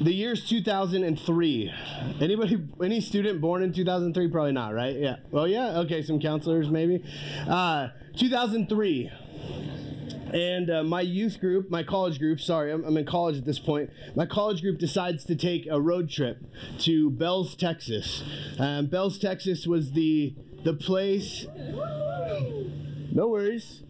the year's 2003. Anybody, any student born in 2003? Probably not, right? Yeah. Well, yeah. Okay, some counselors maybe. Uh, 2003. And uh, my youth group, my college group, sorry, I'm, I'm in college at this point. My college group decides to take a road trip to Bells, Texas. Um, Bells, Texas was the the place. No worries.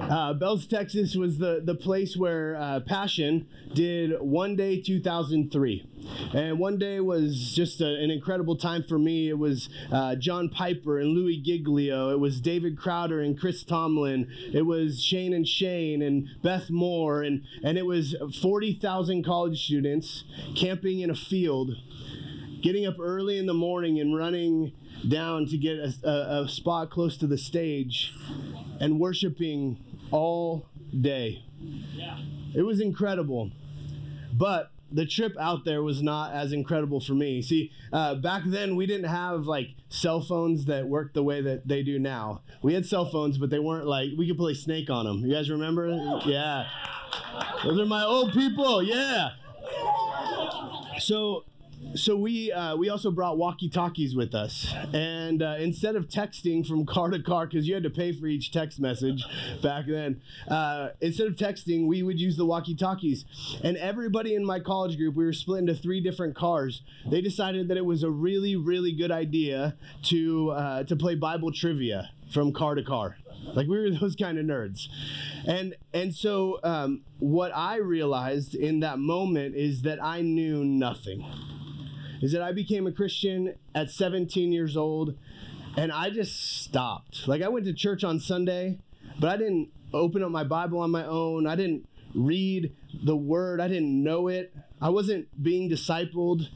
Uh, Bells, Texas was the, the place where uh, Passion did One Day 2003. And one day was just a, an incredible time for me. It was uh, John Piper and Louie Giglio. It was David Crowder and Chris Tomlin. It was Shane and Shane and Beth Moore. And, and it was 40,000 college students camping in a field, getting up early in the morning and running down to get a, a, a spot close to the stage and worshiping all day. Yeah. It was incredible. But the trip out there was not as incredible for me. See, uh, back then we didn't have like cell phones that worked the way that they do now. We had cell phones, but they weren't like we could play Snake on them. You guys remember? Yeah, those are my old people. Yeah. So so we uh, we also brought walkie talkies with us, and uh, instead of texting from car to car because you had to pay for each text message back then, uh, instead of texting, we would use the walkie talkies. And everybody in my college group, we were split into three different cars. They decided that it was a really really good idea to uh, to play Bible trivia from car to car. Like we were those kind of nerds, and and so um, what I realized in that moment is that I knew nothing is that I became a Christian at 17 years old and I just stopped. Like I went to church on Sunday, but I didn't open up my Bible on my own. I didn't read the word. I didn't know it. I wasn't being discipled.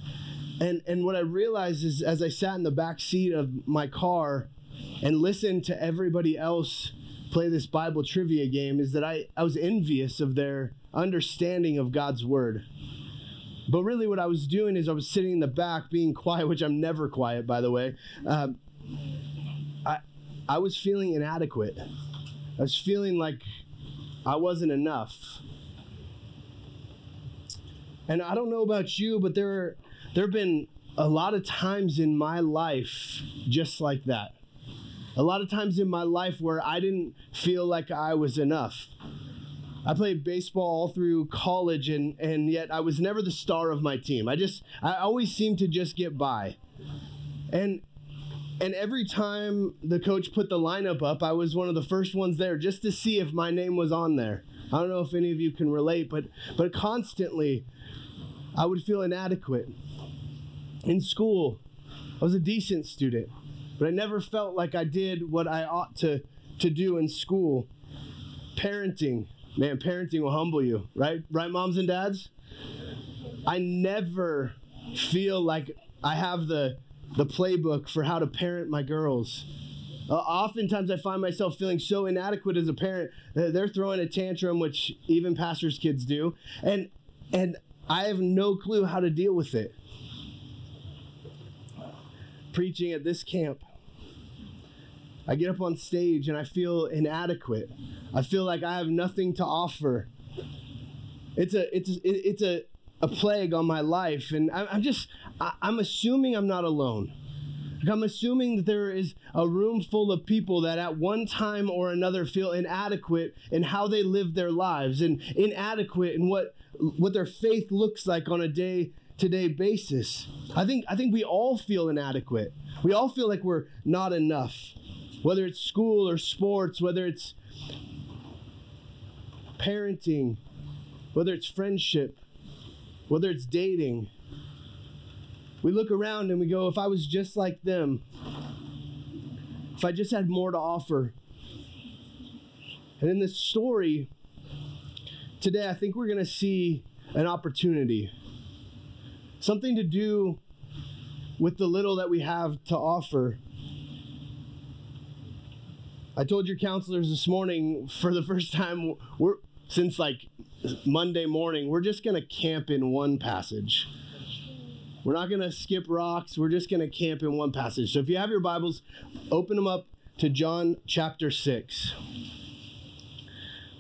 And and what I realized is as I sat in the back seat of my car and listened to everybody else play this Bible trivia game is that I, I was envious of their understanding of God's word. But really, what I was doing is I was sitting in the back, being quiet, which I'm never quiet, by the way. Um, I I was feeling inadequate. I was feeling like I wasn't enough. And I don't know about you, but there there have been a lot of times in my life just like that. A lot of times in my life where I didn't feel like I was enough. I played baseball all through college, and, and yet I was never the star of my team. I just, I always seemed to just get by. And, and every time the coach put the lineup up, I was one of the first ones there just to see if my name was on there. I don't know if any of you can relate, but, but constantly I would feel inadequate. In school, I was a decent student, but I never felt like I did what I ought to, to do in school. Parenting, Man, parenting will humble you, right? Right, moms and dads? I never feel like I have the the playbook for how to parent my girls. Uh, oftentimes, I find myself feeling so inadequate as a parent. that they're throwing a tantrum, which even pastors' kids do, and and I have no clue how to deal with it. Preaching at this camp, I get up on stage and I feel inadequate. I feel like I have nothing to offer. It's a it's it's a a plague on my life, and I'm just I'm assuming I'm not alone. I'm assuming that there is a room full of people that at one time or another feel inadequate in how they live their lives and inadequate in what what their faith looks like on a day to day basis. I think I think we all feel inadequate. We all feel like we're not enough whether it's school or sports, whether it's parenting, whether it's friendship, whether it's dating. We look around and we go, if I was just like them, if I just had more to offer. And in this story, today, I think we're going to see an opportunity. Something to do with the little that we have to offer. I told your counselors this morning for the first time we're since like Monday morning, we're just going to camp in one passage. We're not going to skip rocks. We're just going to camp in one passage. So if you have your Bibles, open them up to John chapter 6.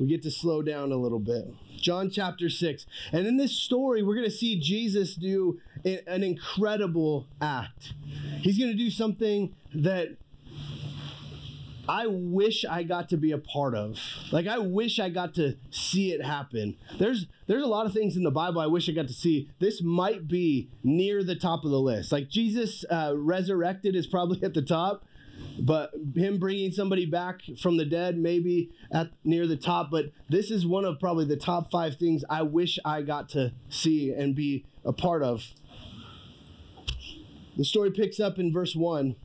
We get to slow down a little bit. John chapter 6. And in this story, we're going to see Jesus do an incredible act. He's going to do something that I wish I got to be a part of. Like I wish I got to see it happen. There's there's a lot of things in the Bible I wish I got to see. This might be near the top of the list. Like Jesus uh, resurrected is probably at the top, but him bringing somebody back from the dead maybe at near the top. But this is one of probably the top five things I wish I got to see and be a part of. The story picks up in verse one.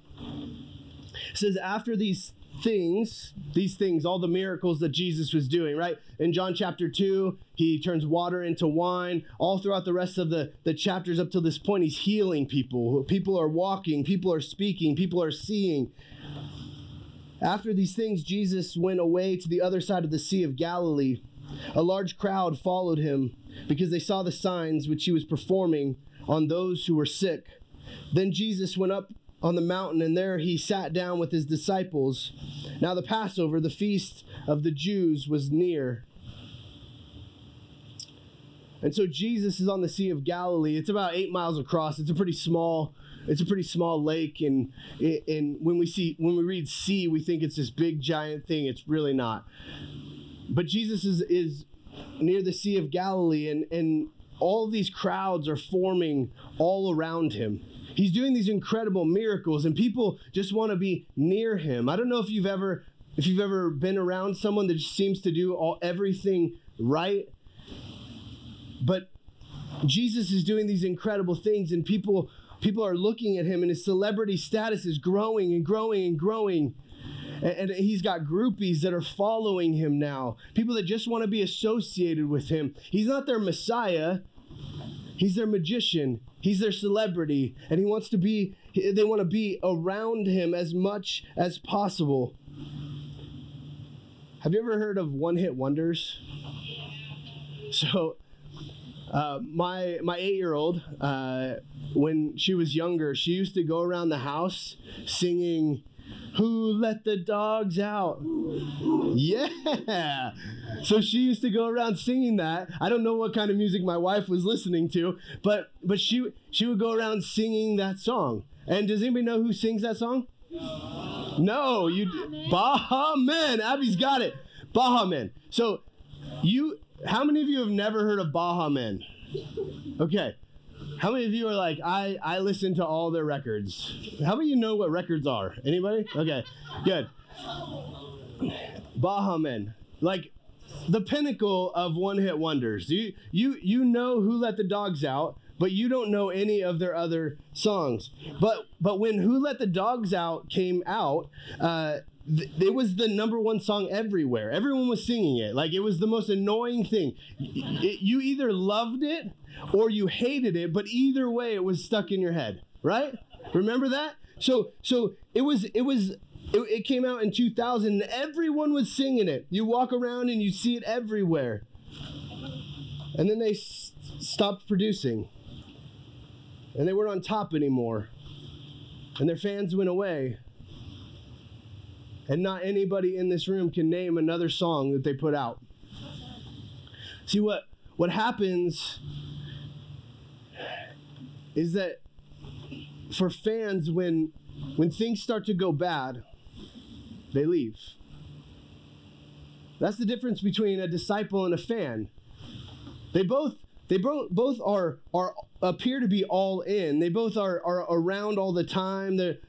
It says after these things, these things, all the miracles that Jesus was doing, right? In John chapter 2, he turns water into wine. All throughout the rest of the, the chapters up to this point, he's healing people. People are walking, people are speaking, people are seeing. After these things, Jesus went away to the other side of the Sea of Galilee. A large crowd followed him because they saw the signs which he was performing on those who were sick. Then Jesus went up on the mountain, and there he sat down with his disciples. Now, the Passover, the feast of the Jews, was near. And so Jesus is on the Sea of Galilee. It's about eight miles across. It's a pretty small, it's a pretty small lake. And and when we see when we read sea, we think it's this big giant thing. It's really not. But Jesus is is near the Sea of Galilee, and and all these crowds are forming all around him. He's doing these incredible miracles and people just want to be near him. I don't know if you've ever if you've ever been around someone that just seems to do all everything right. But Jesus is doing these incredible things and people people are looking at him and his celebrity status is growing and growing and growing. And, and he's got groupies that are following him now. People that just want to be associated with him. He's not their Messiah. He's their magician. He's their celebrity. And he wants to be, they want to be around him as much as possible. Have you ever heard of one hit wonders? So, uh, my my eight year old, uh, when she was younger, she used to go around the house singing who let the dogs out? Yeah. So she used to go around singing that. I don't know what kind of music my wife was listening to, but but she she would go around singing that song. And does anybody know who sings that song? No, you Baha Men. Abby's got it. Baha Men. So you how many of you have never heard of Baha Men? Okay. How many of you are like, I, I listen to all their records? How many of you know what records are? Anybody? Okay, good. Baha Men. Like the pinnacle of one hit wonders. You, you, you know who let the dogs out, but you don't know any of their other songs. But, but when Who Let the Dogs Out came out, uh, it was the number one song everywhere. Everyone was singing it. Like it was the most annoying thing. It, you either loved it or you hated it, but either way, it was stuck in your head, right? Remember that? So, so it was, it was, it, it came out in 2000, and everyone was singing it. You walk around and you see it everywhere. And then they s- stopped producing, and they weren't on top anymore, and their fans went away. And not anybody in this room can name another song that they put out. See what what happens is that for fans when when things start to go bad, they leave. That's the difference between a disciple and a fan. They both they both both are are appear to be all in. They both are are around all the time. They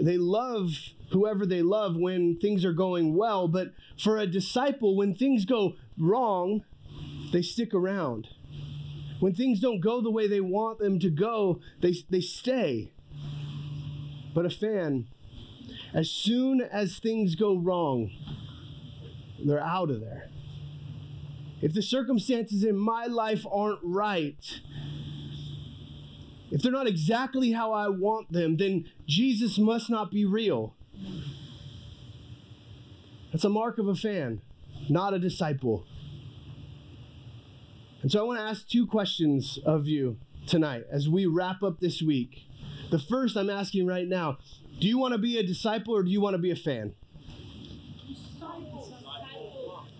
they love whoever they love when things are going well, but for a disciple when things go wrong, they stick around. When things don't go the way they want them to go, they, they stay. But a fan, as soon as things go wrong, they're out of there. If the circumstances in my life aren't right, if they're not exactly how I want them, then Jesus must not be real. That's a mark of a fan, not a disciple. And so I want to ask two questions of you tonight as we wrap up this week. The first I'm asking right now do you want to be a disciple or do you want to be a fan? Disciple.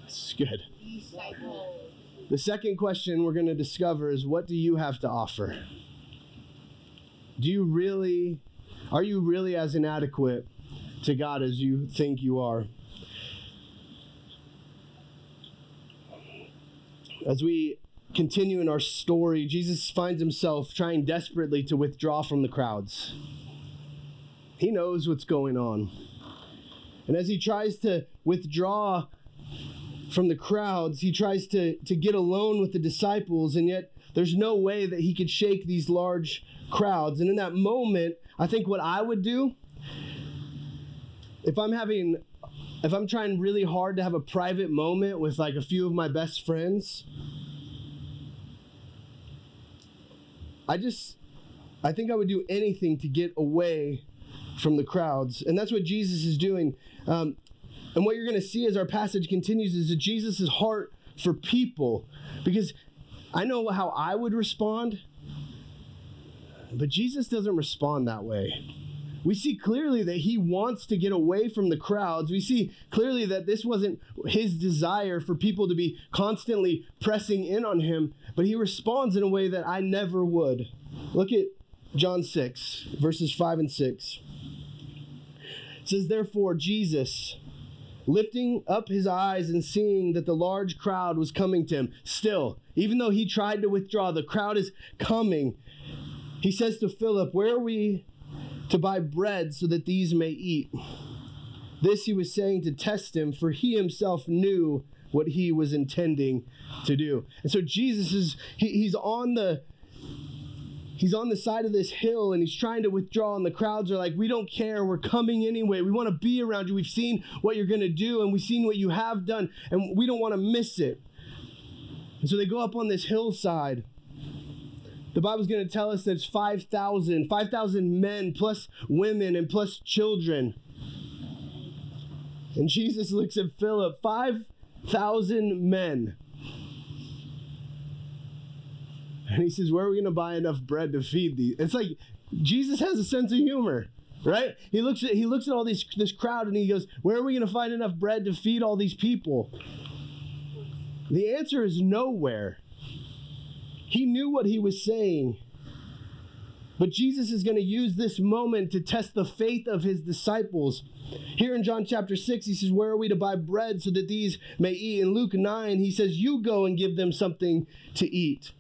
It's good. Disciple. The second question we're going to discover is what do you have to offer? Do you really, are you really as inadequate to God as you think you are? As we continue in our story, Jesus finds himself trying desperately to withdraw from the crowds. He knows what's going on. And as he tries to withdraw from the crowds, he tries to, to get alone with the disciples, and yet there's no way that he could shake these large crowds. And in that moment, I think what I would do, if I'm having, if I'm trying really hard to have a private moment with like a few of my best friends, I just, I think I would do anything to get away from the crowds. And that's what Jesus is doing. Um, and what you're going to see as our passage continues is that Jesus' heart for people. Because I know how I would respond, but Jesus doesn't respond that way. We see clearly that he wants to get away from the crowds. We see clearly that this wasn't his desire for people to be constantly pressing in on him, but he responds in a way that I never would. Look at John 6, verses 5 and 6. It says, Therefore, Jesus, lifting up his eyes and seeing that the large crowd was coming to him, still, even though he tried to withdraw, the crowd is coming. He says to Philip, Where are we to buy bread so that these may eat? This he was saying to test him, for he himself knew what he was intending to do. And so Jesus is he, he's on the he's on the side of this hill and he's trying to withdraw and the crowds are like we don't care we're coming anyway we want to be around you we've seen what you're going to do and we've seen what you have done and we don't want to miss it and so they go up on this hillside the bible's going to tell us that it's 5000 5000 men plus women and plus children and jesus looks at philip 5000 men And he says, Where are we going to buy enough bread to feed these? It's like Jesus has a sense of humor, right? He looks at he looks at all these this crowd and he goes, Where are we going to find enough bread to feed all these people? The answer is nowhere. He knew what he was saying. But Jesus is going to use this moment to test the faith of his disciples. Here in John chapter 6, he says, Where are we to buy bread so that these may eat? In Luke 9, he says, You go and give them something to eat.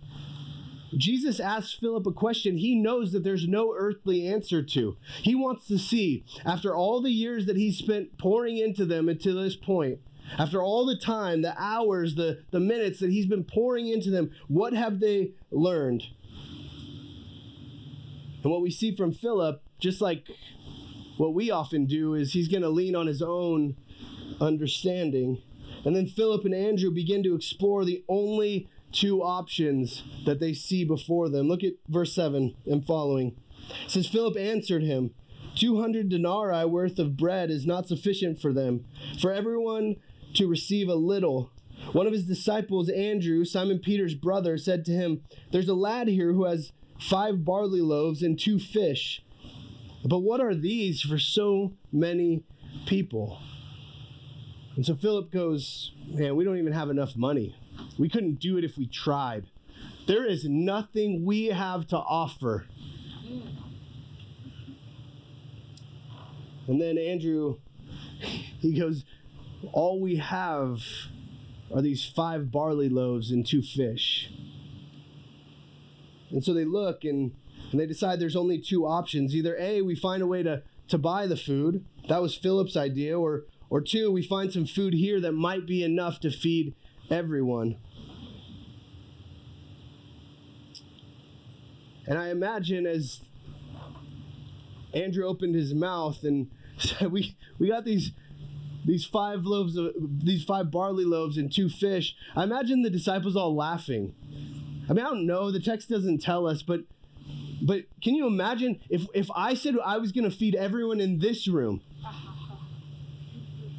Jesus asks Philip a question he knows that there's no earthly answer to. He wants to see, after all the years that he's spent pouring into them until this point, after all the time, the hours, the, the minutes that he's been pouring into them, what have they learned? And what we see from Philip, just like what we often do, is he's going to lean on his own understanding. And then Philip and Andrew begin to explore the only two options that they see before them. Look at verse 7 and following. It says, Philip answered him, 200 denarii worth of bread is not sufficient for them, for everyone to receive a little. One of his disciples, Andrew, Simon Peter's brother, said to him, There's a lad here who has five barley loaves and two fish. But what are these for so many people? And so Philip goes, Man, we don't even have enough money. We couldn't do it if we tried. There is nothing we have to offer. And then Andrew, he goes, All we have are these five barley loaves and two fish. And so they look and, and they decide there's only two options. Either A, we find a way to, to buy the food. That was Philip's idea. Or, or two, we find some food here that might be enough to feed everyone. And I imagine as Andrew opened his mouth and said, "We we got these these five loaves of these five barley loaves and two fish." I imagine the disciples all laughing. I mean, I don't know. The text doesn't tell us, but but can you imagine if if I said I was going to feed everyone in this room?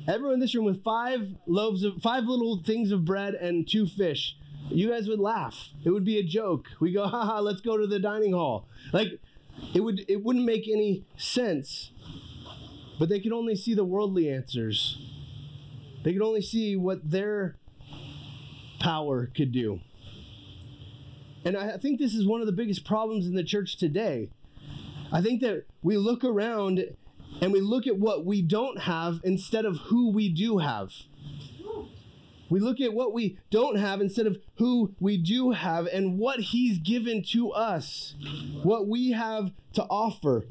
Everyone in this room with five loaves of five little things of bread and two fish. You guys would laugh. It would be a joke. We go, haha, let's go to the dining hall. Like it would it wouldn't make any sense. But they could only see the worldly answers. They could only see what their power could do. And I think this is one of the biggest problems in the church today. I think that we look around and we look at what we don't have instead of who we do have. We look at what we don't have instead of who we do have and what He's given to us, what we have to offer.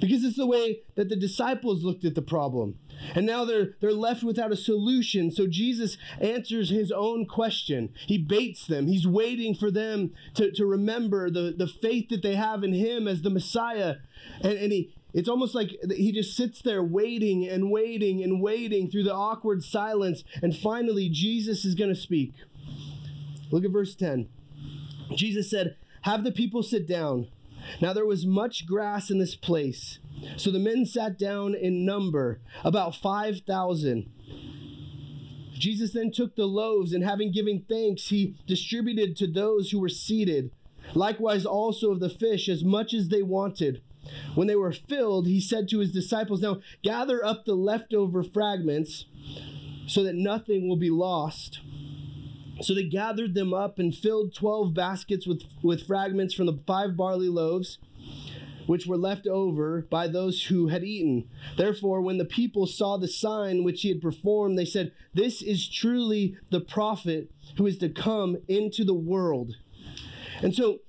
Because it's the way that the disciples looked at the problem. And now they're, they're left without a solution. So Jesus answers his own question. He baits them. He's waiting for them to, to remember the, the faith that they have in him as the Messiah. And, and he, it's almost like he just sits there waiting and waiting and waiting through the awkward silence. And finally, Jesus is going to speak. Look at verse 10. Jesus said, Have the people sit down. Now there was much grass in this place. So the men sat down in number, about 5,000. Jesus then took the loaves, and having given thanks, he distributed to those who were seated. Likewise, also of the fish, as much as they wanted. When they were filled, he said to his disciples, Now gather up the leftover fragments so that nothing will be lost. So they gathered them up and filled 12 baskets with, with fragments from the five barley loaves, which were left over by those who had eaten. Therefore, when the people saw the sign which he had performed, they said, This is truly the prophet who is to come into the world. And so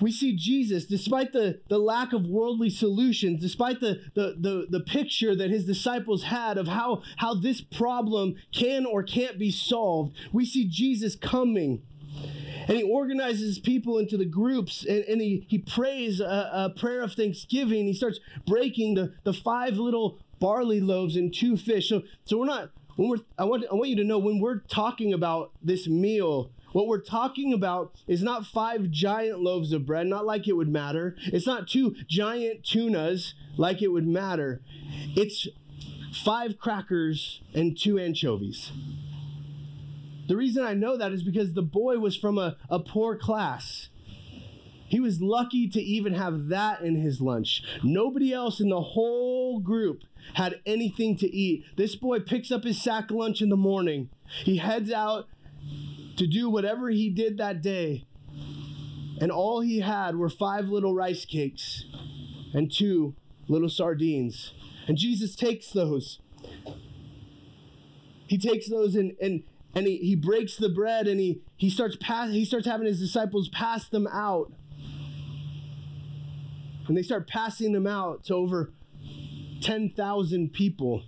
we see Jesus, despite the, the lack of worldly solutions, despite the, the, the, the picture that his disciples had of how, how this problem can or can't be solved, we see Jesus coming. And he organizes people into the groups and, and he, he prays a, a prayer of thanksgiving. He starts breaking the, the five little barley loaves and two fish. So, so we're not, when we're, I want, I want you to know when we're talking about this meal, what we're talking about is not five giant loaves of bread, not like it would matter. It's not two giant tunas, like it would matter. It's five crackers and two anchovies. The reason I know that is because the boy was from a, a poor class. He was lucky to even have that in his lunch. Nobody else in the whole group had anything to eat. This boy picks up his sack lunch in the morning. He heads out to do whatever he did that day. And all he had were five little rice cakes and two little sardines. And Jesus takes those. He takes those and, and, and he, he breaks the bread and he, he starts pass, he starts having his disciples pass them out. And they start passing them out to over 10,000 people.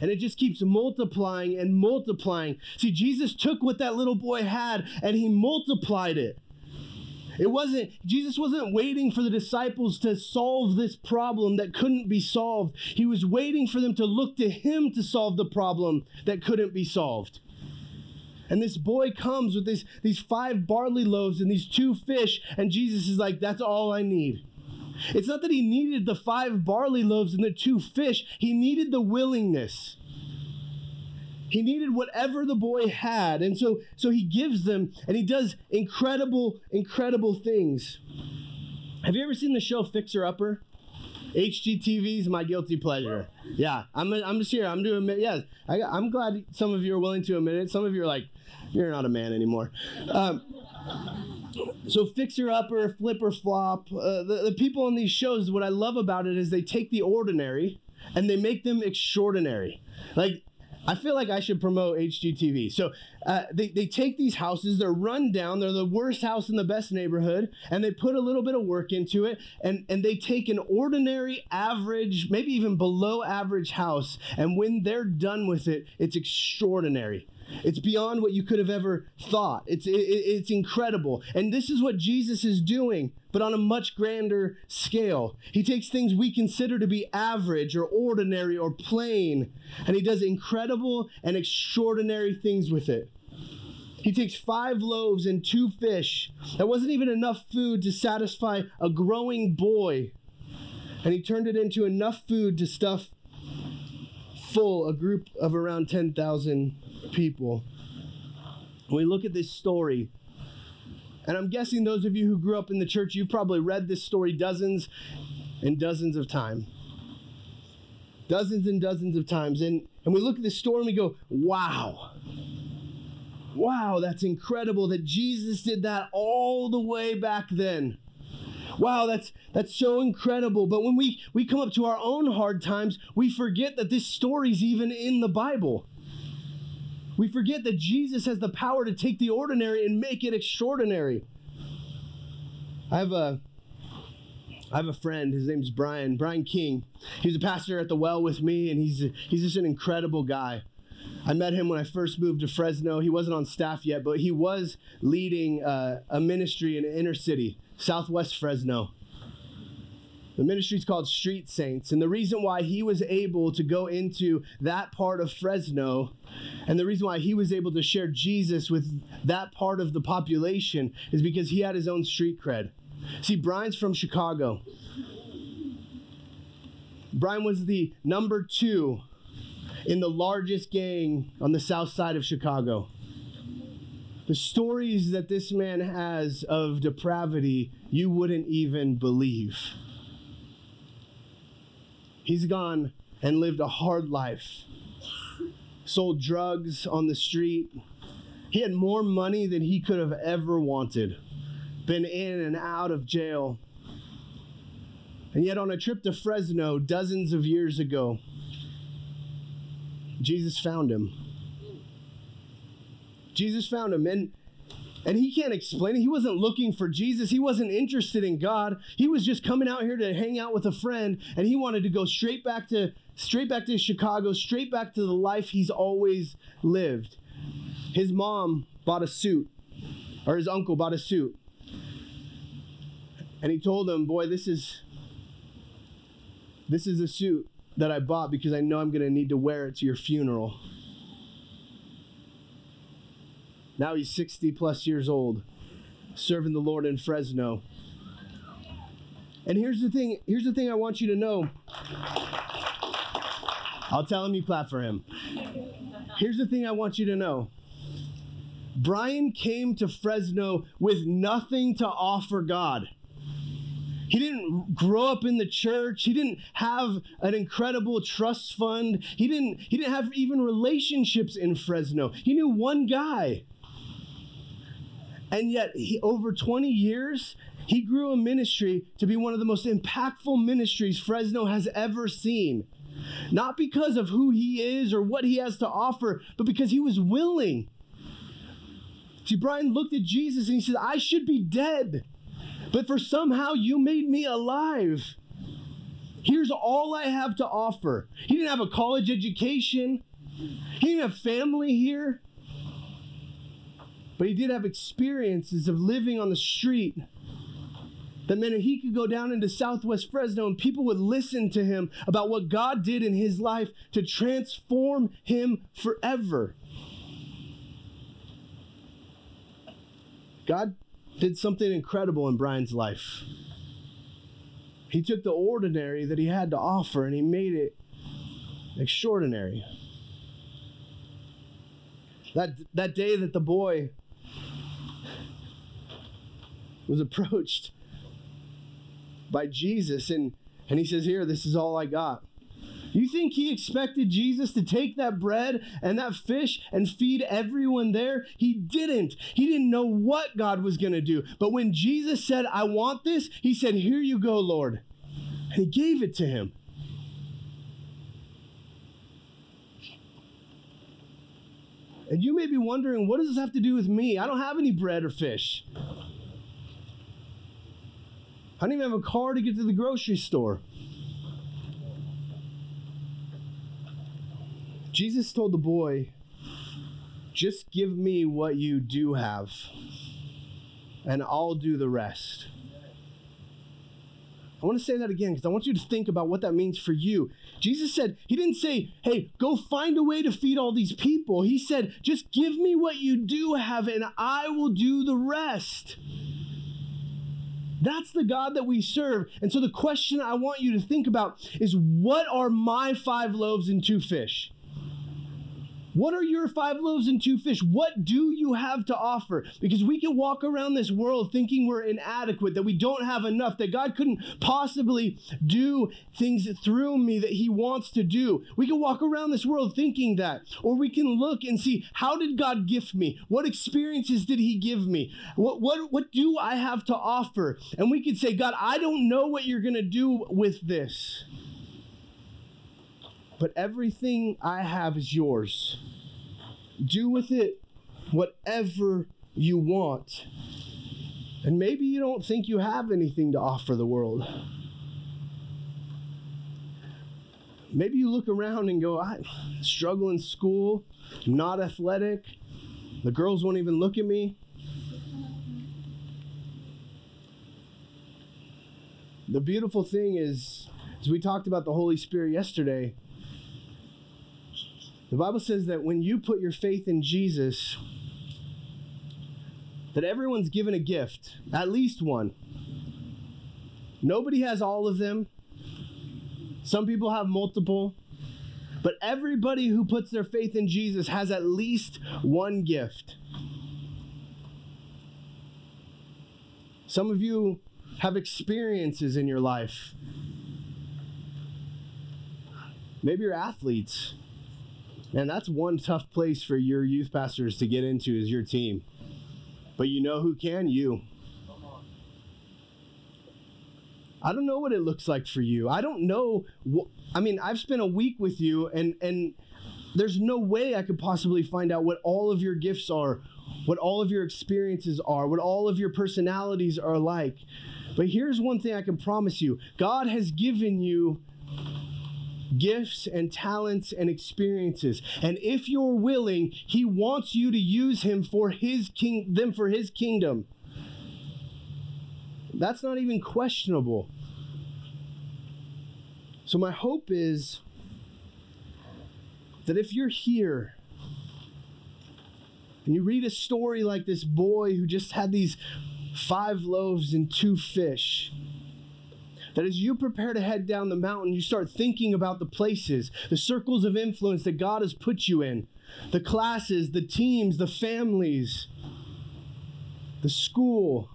And it just keeps multiplying and multiplying. See, Jesus took what that little boy had and he multiplied it. It wasn't, Jesus wasn't waiting for the disciples to solve this problem that couldn't be solved. He was waiting for them to look to him to solve the problem that couldn't be solved. And this boy comes with this, these five barley loaves and these two fish, and Jesus is like, That's all I need. It's not that he needed the five barley loaves and the two fish, he needed the willingness. He needed whatever the boy had. And so, so he gives them, and he does incredible, incredible things. Have you ever seen the show Fixer Upper? HGTV is my guilty pleasure. Yeah, I'm, I'm just here. I'm doing, yes. I, I'm glad some of you are willing to admit it. Some of you are like, you're not a man anymore. Um, so fixer upper, Flip or Flop. Uh, the, the people on these shows, what I love about it is they take the ordinary and they make them extraordinary. Like I feel like I should promote HGTV. So uh, they, they take these houses, they're run down, they're the worst house in the best neighborhood, and they put a little bit of work into it, and, and they take an ordinary, average, maybe even below average house, and when they're done with it, it's extraordinary. It's beyond what you could have ever thought. It's, it, it's incredible. And this is what Jesus is doing, but on a much grander scale. He takes things we consider to be average or ordinary or plain, and he does incredible and extraordinary things with it. He takes five loaves and two fish. That wasn't even enough food to satisfy a growing boy. And he turned it into enough food to stuff full a group of around 10,000 people. We look at this story, and I'm guessing those of you who grew up in the church, you've probably read this story dozens and dozens of times. Dozens and dozens of times. And, and we look at this story and we go, wow. Wow, that's incredible that Jesus did that all the way back then. Wow, that's that's so incredible. But when we we come up to our own hard times, we forget that this story's even in the Bible. We forget that Jesus has the power to take the ordinary and make it extraordinary. I have a I have a friend. His name's Brian. Brian King. He's a pastor at the Well with me, and he's he's just an incredible guy. I met him when I first moved to Fresno. He wasn't on staff yet, but he was leading uh, a ministry in inner city, Southwest Fresno. The ministry is called Street Saints. And the reason why he was able to go into that part of Fresno and the reason why he was able to share Jesus with that part of the population is because he had his own street cred. See, Brian's from Chicago. Brian was the number two in the largest gang on the south side of Chicago. The stories that this man has of depravity, you wouldn't even believe. He's gone and lived a hard life, sold drugs on the street. He had more money than he could have ever wanted, been in and out of jail. And yet, on a trip to Fresno dozens of years ago, Jesus found him. Jesus found him. And and he can't explain it. He wasn't looking for Jesus. He wasn't interested in God. He was just coming out here to hang out with a friend and he wanted to go straight back to straight back to Chicago, straight back to the life he's always lived. His mom bought a suit or his uncle bought a suit. And he told him, "Boy, this is this is a suit that I bought because I know I'm going to need to wear it to your funeral." Now he's 60 plus years old, serving the Lord in Fresno. And here's the thing, here's the thing I want you to know. I'll tell him you clap for him. Here's the thing I want you to know. Brian came to Fresno with nothing to offer God. He didn't grow up in the church. He didn't have an incredible trust fund. He didn't he didn't have even relationships in Fresno. He knew one guy. And yet, he, over 20 years, he grew a ministry to be one of the most impactful ministries Fresno has ever seen. Not because of who he is or what he has to offer, but because he was willing. See, Brian looked at Jesus and he said, I should be dead, but for somehow you made me alive. Here's all I have to offer. He didn't have a college education, he didn't have family here. But he did have experiences of living on the street that meant he could go down into southwest Fresno and people would listen to him about what God did in his life to transform him forever. God did something incredible in Brian's life. He took the ordinary that he had to offer and he made it extraordinary. That, that day that the boy was approached by Jesus and, and he says, Here, this is all I got. You think he expected Jesus to take that bread and that fish and feed everyone there? He didn't. He didn't know what God was going to do. But when Jesus said, I want this, he said, Here you go, Lord. And he gave it to him. And you may be wondering, what does this have to do with me? I don't have any bread or fish. I don't even have a car to get to the grocery store. Jesus told the boy, Just give me what you do have, and I'll do the rest. I want to say that again because I want you to think about what that means for you. Jesus said, He didn't say, Hey, go find a way to feed all these people. He said, Just give me what you do have, and I will do the rest. That's the God that we serve. And so the question I want you to think about is what are my five loaves and two fish? What are your five loaves and two fish? What do you have to offer? Because we can walk around this world thinking we're inadequate, that we don't have enough, that God couldn't possibly do things through me that He wants to do. We can walk around this world thinking that. Or we can look and see how did God gift me? What experiences did He give me? What, what, what do I have to offer? And we could say, God, I don't know what you're going to do with this but everything I have is yours. Do with it whatever you want. And maybe you don't think you have anything to offer the world. Maybe you look around and go, I struggle in school, I'm not athletic, the girls won't even look at me. The beautiful thing is, as we talked about the Holy Spirit yesterday, the Bible says that when you put your faith in Jesus, that everyone's given a gift, at least one. Nobody has all of them. Some people have multiple. But everybody who puts their faith in Jesus has at least one gift. Some of you have experiences in your life. Maybe you're athletes. And that's one tough place for your youth pastors to get into is your team. But you know who can? You. I don't know what it looks like for you. I don't know. Wh- I mean, I've spent a week with you, and and there's no way I could possibly find out what all of your gifts are, what all of your experiences are, what all of your personalities are like. But here's one thing I can promise you: God has given you gifts and talents and experiences. And if you're willing, he wants you to use him for his king them for his kingdom. That's not even questionable. So my hope is that if you're here and you read a story like this boy who just had these five loaves and two fish, that as you prepare to head down the mountain, you start thinking about the places, the circles of influence that God has put you in, the classes, the teams, the families, the school.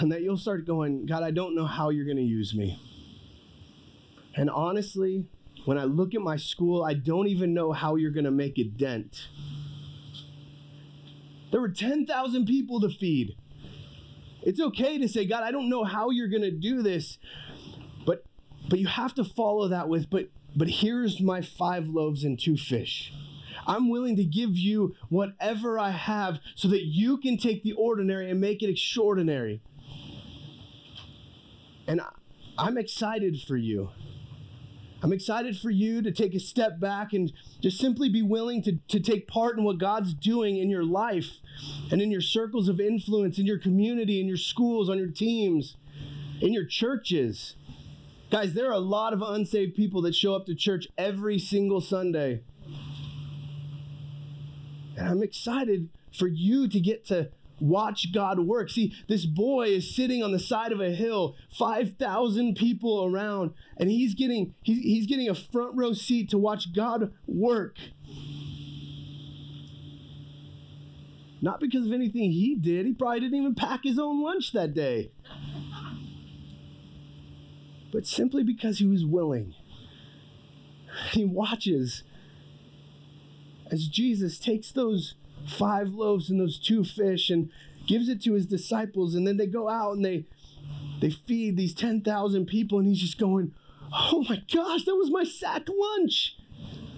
And that you'll start going, God, I don't know how you're going to use me. And honestly, when I look at my school, I don't even know how you're going to make a dent. There were 10,000 people to feed. It's okay to say, God, I don't know how you're going to do this, but but you have to follow that with but but here's my 5 loaves and 2 fish. I'm willing to give you whatever I have so that you can take the ordinary and make it extraordinary. And I'm excited for you. I'm excited for you to take a step back and just simply be willing to, to take part in what God's doing in your life and in your circles of influence, in your community, in your schools, on your teams, in your churches. Guys, there are a lot of unsaved people that show up to church every single Sunday. And I'm excited for you to get to watch God work. See, this boy is sitting on the side of a hill, 5,000 people around, and he's getting he's, he's getting a front row seat to watch God work. Not because of anything he did. He probably didn't even pack his own lunch that day. But simply because he was willing. He watches as Jesus takes those five loaves and those two fish and gives it to his disciples and then they go out and they they feed these 10,000 people and he's just going oh my gosh that was my sack lunch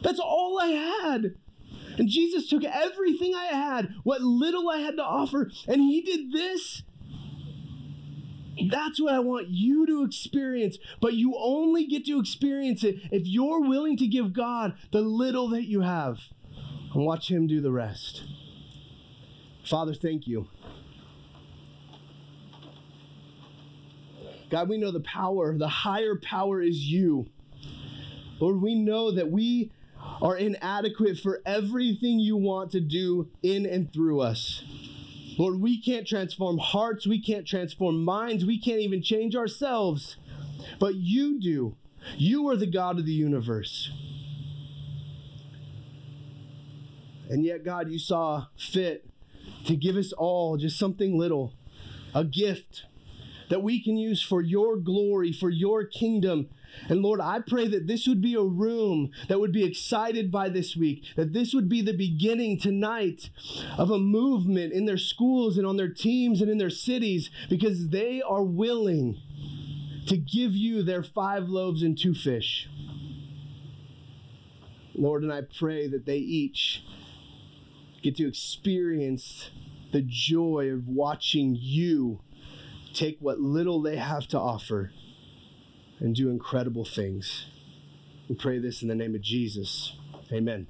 that's all i had and jesus took everything i had what little i had to offer and he did this that's what I want you to experience. But you only get to experience it if you're willing to give God the little that you have and watch Him do the rest. Father, thank you. God, we know the power, the higher power is you. Lord, we know that we are inadequate for everything you want to do in and through us. Lord, we can't transform hearts, we can't transform minds, we can't even change ourselves, but you do. You are the God of the universe. And yet, God, you saw fit to give us all just something little, a gift that we can use for your glory, for your kingdom. And Lord, I pray that this would be a room that would be excited by this week, that this would be the beginning tonight of a movement in their schools and on their teams and in their cities because they are willing to give you their five loaves and two fish. Lord, and I pray that they each get to experience the joy of watching you take what little they have to offer and do incredible things. We pray this in the name of Jesus. Amen.